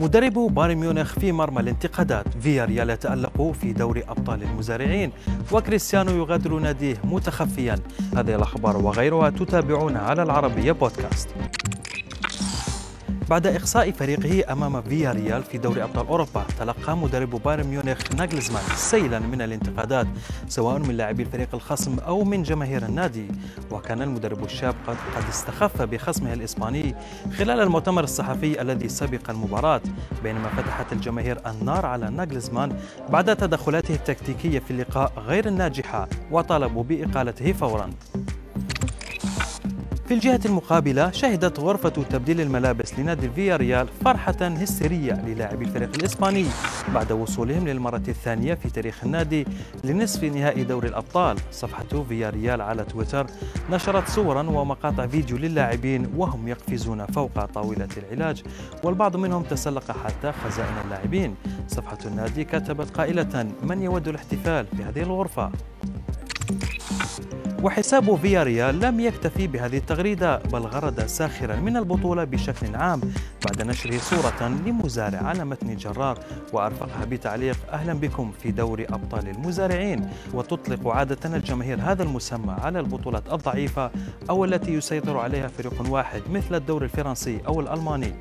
مدرب بايرن ميونخ في مرمى الانتقادات. فيا ريال يتألق في دوري أبطال المزارعين وكريستيانو يغادر ناديه متخفيا. هذه الأخبار وغيرها تتابعونها على العربية بودكاست. بعد إقصاء فريقه أمام فيا ريال في دوري أبطال أوروبا تلقى مدرب بايرن ميونخ ناجلزمان سيلا من الانتقادات سواء من لاعبي الفريق الخصم أو من جماهير النادي. وكان المدرب الشاب قد, قد استخف بخصمه الإسباني خلال المؤتمر الصحفي الذي سبق المباراة بينما فتحت الجماهير النار على ناجلزمان بعد تدخلاته التكتيكية في اللقاء غير الناجحة وطالبوا بإقالته فوراً. في الجهة المقابلة شهدت غرفة تبديل الملابس لنادي فيا ريال فرحة هستيرية للاعبي الفريق الإسباني بعد وصولهم للمرة الثانية في تاريخ النادي لنصف نهائي دوري الأبطال. صفحة فيا ريال على تويتر نشرت صورا ومقاطع فيديو للاعبين وهم يقفزون فوق طاولة العلاج والبعض منهم تسلق حتى خزائن اللاعبين. صفحة النادي كتبت قائلة من يود الاحتفال في هذه الغرفة؟ وحساب فيا ريال لم يكتفي بهذه التغريدة بل غرد ساخرا من البطولة بشكل عام بعد نشره صورة لمزارع على متن جرار وأرفقها بتعليق أهلا بكم في دوري أبطال المزارعين. وتطلق عادة الجماهير هذا المسمى على البطولات الضعيفة أو التي يسيطر عليها فريق واحد مثل الدوري الفرنسي أو الألماني.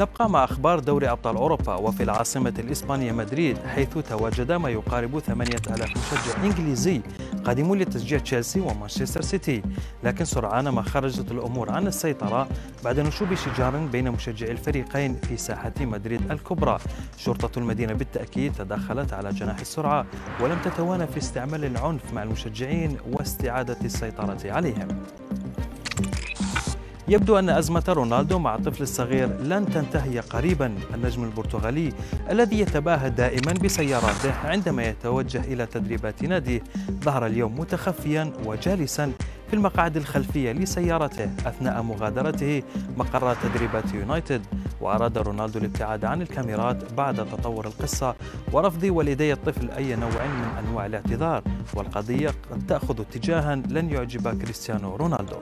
نبقى مع أخبار دوري أبطال أوروبا. وفي العاصمة الإسبانية مدريد حيث تواجد ما يقارب 8000 مشجع إنجليزي قادمون لتشجيع تشيلسي ومانشستر سيتي. لكن سرعان ما خرجت الأمور عن السيطرة بعد نشوب شجار بين مشجعي الفريقين في ساحة مدريد الكبرى. شرطة المدينة بالتأكيد تدخلت على جناح السرعة ولم تتوانى في استعمال العنف مع المشجعين واستعادة السيطرة عليهم. يبدو أن أزمة رونالدو مع الطفل الصغير لن تنتهي قريبا. النجم البرتغالي الذي يتباهى دائما بسياراته عندما يتوجه إلى تدريبات ناديه ظهر اليوم متخفيا وجالسا في المقاعد الخلفية لسيارته أثناء مغادرته مقر تدريبات يونايتد. وأراد رونالدو الابتعاد عن الكاميرات بعد تطور القصة ورفض والدي الطفل أي نوع من أنواع الاعتذار. والقضية قد تأخذ اتجاها لن يعجب كريستيانو رونالدو.